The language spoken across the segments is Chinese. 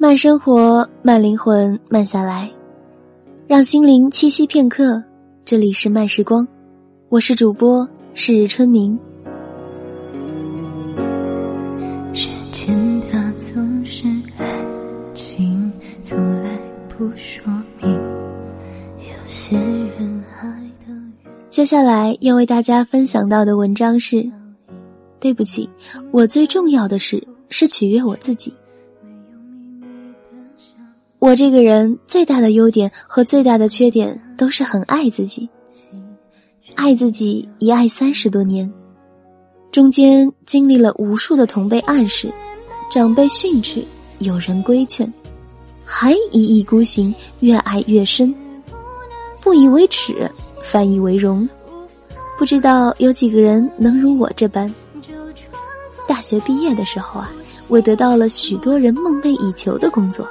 慢生活，慢灵魂，慢下来，让心灵栖息片刻。这里是慢时光，我是主播是春明。时间它总是安静，从来不说明。有些人爱的接下来要为大家分享到的文章是：对不起，我最重要的事是取悦我自己。我这个人最大的优点和最大的缺点都是很爱自己，爱自己一爱三十多年，中间经历了无数的同辈暗示、长辈训斥、有人规劝，还一意孤行，越爱越深，不以为耻，反以为荣。不知道有几个人能如我这般。大学毕业的时候啊，我得到了许多人梦寐以求的工作。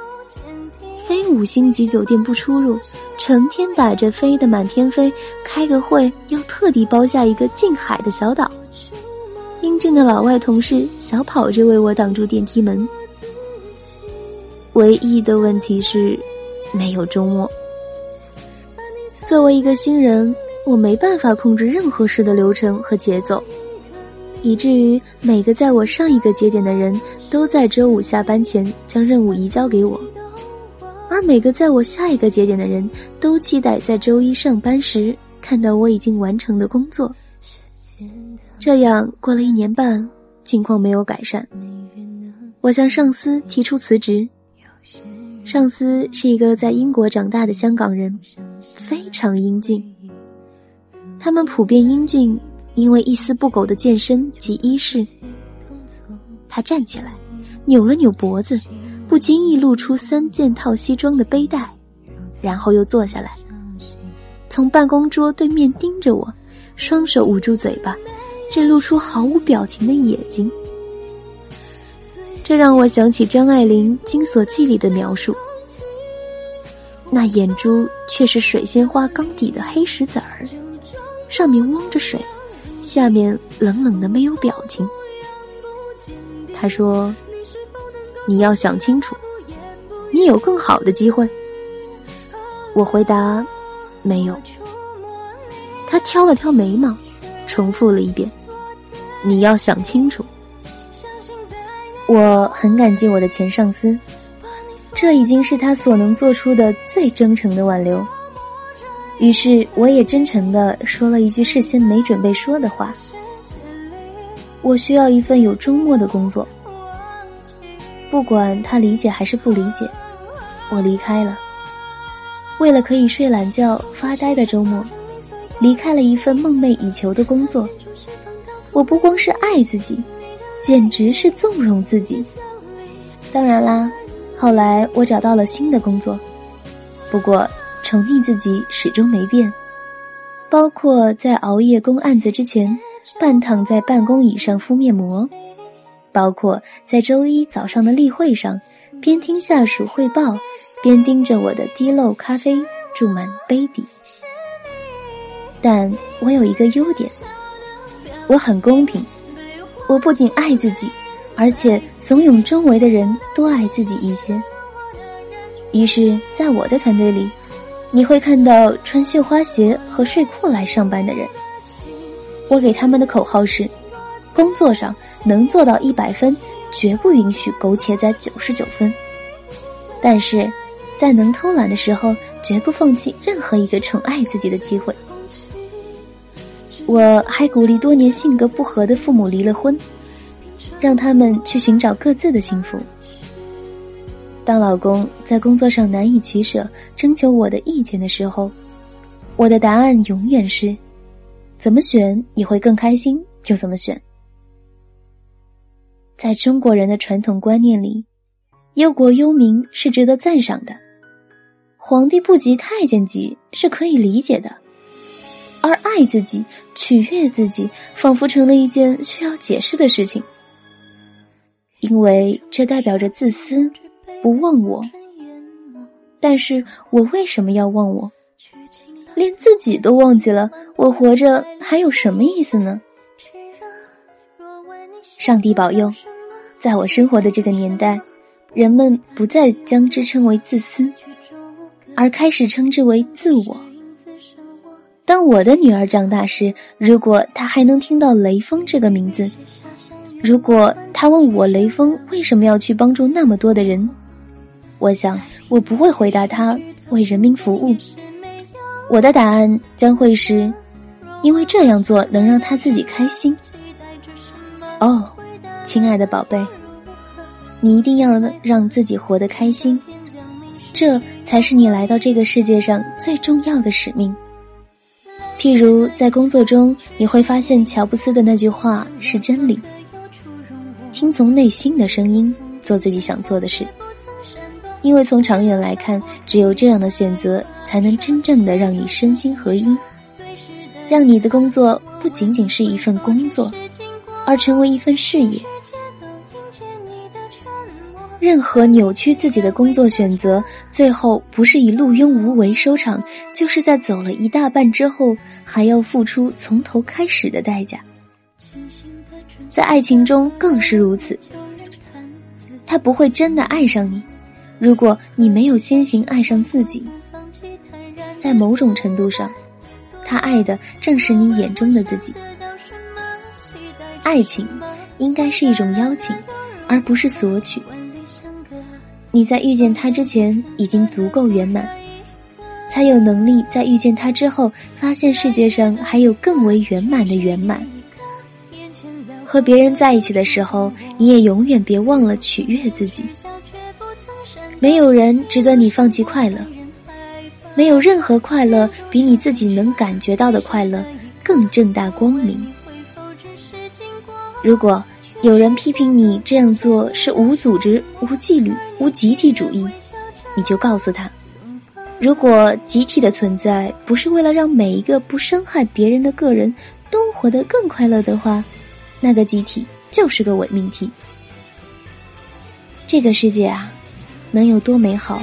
五星级酒店不出入，成天打着飞的满天飞，开个会要特地包下一个近海的小岛。英俊的老外同事小跑着为我挡住电梯门。唯一的问题是，没有周末。作为一个新人，我没办法控制任何事的流程和节奏，以至于每个在我上一个节点的人都在周五下班前将任务移交给我。而每个在我下一个节点的人都期待在周一上班时看到我已经完成的工作。这样过了一年半，情况没有改善。我向上司提出辞职。上司是一个在英国长大的香港人，非常英俊。他们普遍英俊，因为一丝不苟的健身及衣饰。他站起来，扭了扭脖子。不经意露出三件套西装的背带，然后又坐下来，从办公桌对面盯着我，双手捂住嘴巴，只露出毫无表情的眼睛。这让我想起张爱玲《金锁记》里的描述，那眼珠却是水仙花缸底的黑石子儿，上面汪着水，下面冷冷的没有表情。他说。你要想清楚，你有更好的机会。我回答，没有。他挑了挑眉毛，重复了一遍：“你要想清楚。”我很感激我的前上司，这已经是他所能做出的最真诚的挽留。于是，我也真诚的说了一句事先没准备说的话：“我需要一份有周末的工作。”不管他理解还是不理解，我离开了。为了可以睡懒觉、发呆的周末，离开了一份梦寐以求的工作。我不光是爱自己，简直是纵容自己。当然啦，后来我找到了新的工作，不过宠溺自己始终没变，包括在熬夜攻案子之前，半躺在办公椅上敷面膜。包括在周一早上的例会上，边听下属汇报，边盯着我的滴漏咖啡注满杯底。但我有一个优点，我很公平。我不仅爱自己，而且怂恿周围的人多爱自己一些。于是，在我的团队里，你会看到穿绣花鞋和睡裤来上班的人。我给他们的口号是。工作上能做到一百分，绝不允许苟且在九十九分。但是，在能偷懒的时候，绝不放弃任何一个宠爱自己的机会。我还鼓励多年性格不合的父母离了婚，让他们去寻找各自的幸福。当老公在工作上难以取舍，征求我的意见的时候，我的答案永远是：怎么选你会更开心，就怎么选。在中国人的传统观念里，忧国忧民是值得赞赏的，皇帝不急太监急是可以理解的，而爱自己、取悦自己，仿佛成了一件需要解释的事情，因为这代表着自私，不忘我。但是我为什么要忘我？连自己都忘记了，我活着还有什么意思呢？上帝保佑，在我生活的这个年代，人们不再将之称为自私，而开始称之为自我。当我的女儿长大时，如果她还能听到雷锋这个名字，如果她问我雷锋为什么要去帮助那么多的人，我想我不会回答他为人民服务。我的答案将会是，因为这样做能让他自己开心。哦，亲爱的宝贝，你一定要让自己活得开心，这才是你来到这个世界上最重要的使命。譬如在工作中，你会发现乔布斯的那句话是真理：听从内心的声音，做自己想做的事。因为从长远来看，只有这样的选择，才能真正的让你身心合一，让你的工作不仅仅是一份工作，而成为一份事业。任何扭曲自己的工作选择，最后不是以碌庸无为收场，就是在走了一大半之后，还要付出从头开始的代价。在爱情中更是如此，他不会真的爱上你，如果你没有先行爱上自己。在某种程度上，他爱的正是你眼中的自己。爱情应该是一种邀请，而不是索取。你在遇见他之前已经足够圆满，才有能力在遇见他之后发现世界上还有更为圆满的圆满。和别人在一起的时候，你也永远别忘了取悦自己。没有人值得你放弃快乐，没有任何快乐比你自己能感觉到的快乐更正大光明。如果。有人批评你这样做是无组织、无纪律、无集体主义，你就告诉他：如果集体的存在不是为了让每一个不伤害别人的个人都活得更快乐的话，那个集体就是个伪命题。这个世界啊，能有多美好，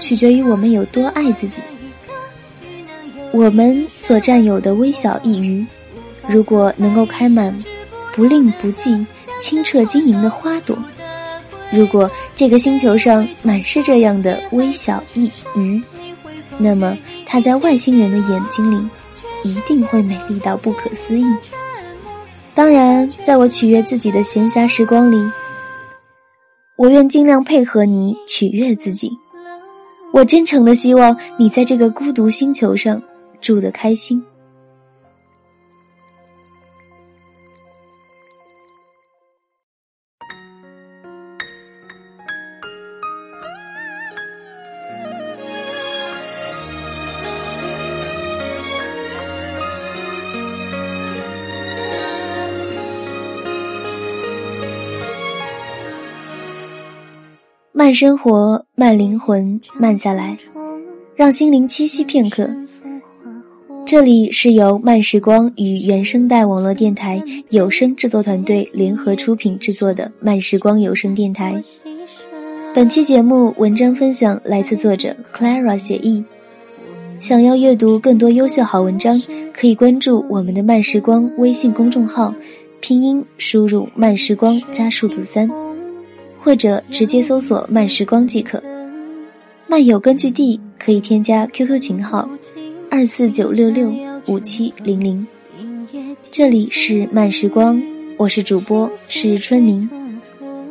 取决于我们有多爱自己。我们所占有的微小一隅，如果能够开满不吝不计。清澈晶莹的花朵，如果这个星球上满是这样的微小一鱼，那么它在外星人的眼睛里一定会美丽到不可思议。当然，在我取悦自己的闲暇时光里，我愿尽量配合你取悦自己。我真诚的希望你在这个孤独星球上住得开心。慢生活，慢灵魂，慢下来，让心灵栖息片刻。这里是由慢时光与原声带网络电台有声制作团队联合出品制作的慢时光有声电台。本期节目文章分享来自作者 Clara 写意。想要阅读更多优秀好文章，可以关注我们的慢时光微信公众号，拼音输入慢时光加数字三。或者直接搜索“慢时光”即可。漫友根据地可以添加 QQ 群号：二四九六六五七零零。这里是慢时光，我是主播是春明。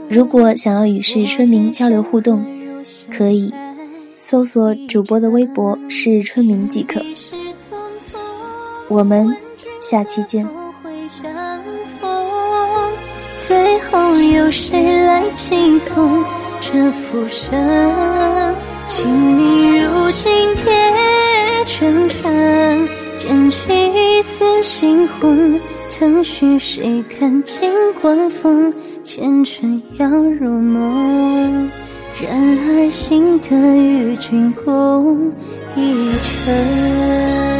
如果想要与是春明交流互动，可以搜索主播的微博是春明即可。我们下期见。最后有谁来倾诉这浮生？请你如今铁铮铮，剑起一丝心魂。曾许谁看尽管风，前尘要入梦。然而心得与君共一程。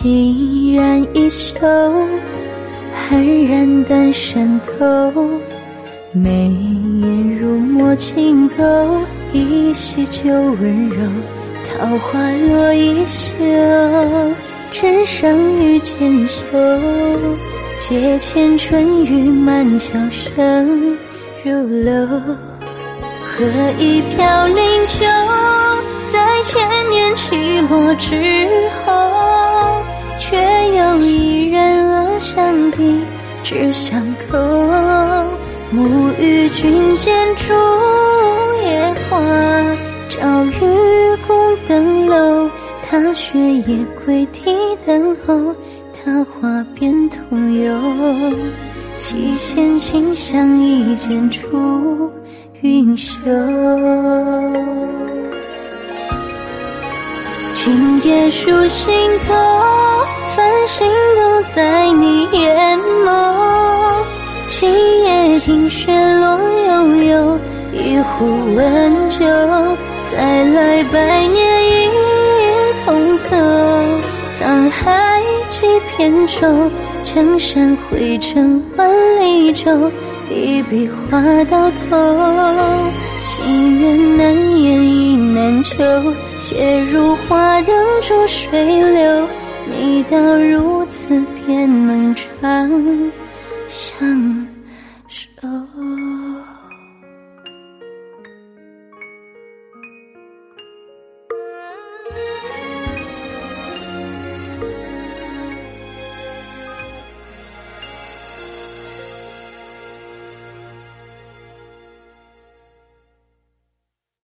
欣然一袖，酣然淡山头，眉眼如墨轻勾，一袭旧温柔，桃花落一袖，枕上遇见休。阶前春雨满桥声如流。喝一瓢灵酒，在千年起落之后，相抵，只相扣。沐浴君间烛夜花，朝雨宫登楼。踏雪夜归啼等候，他花边同游。七弦琴响一剑出云袖。今夜数心头，繁星都在你眼眸。今夜听雪落悠悠，一壶温酒，再来百年一同走。沧海几片舟，江山绘成万里舟，一笔画到头。心愿难言亦难求，写入花灯逐水流。你到如此便能长。相守。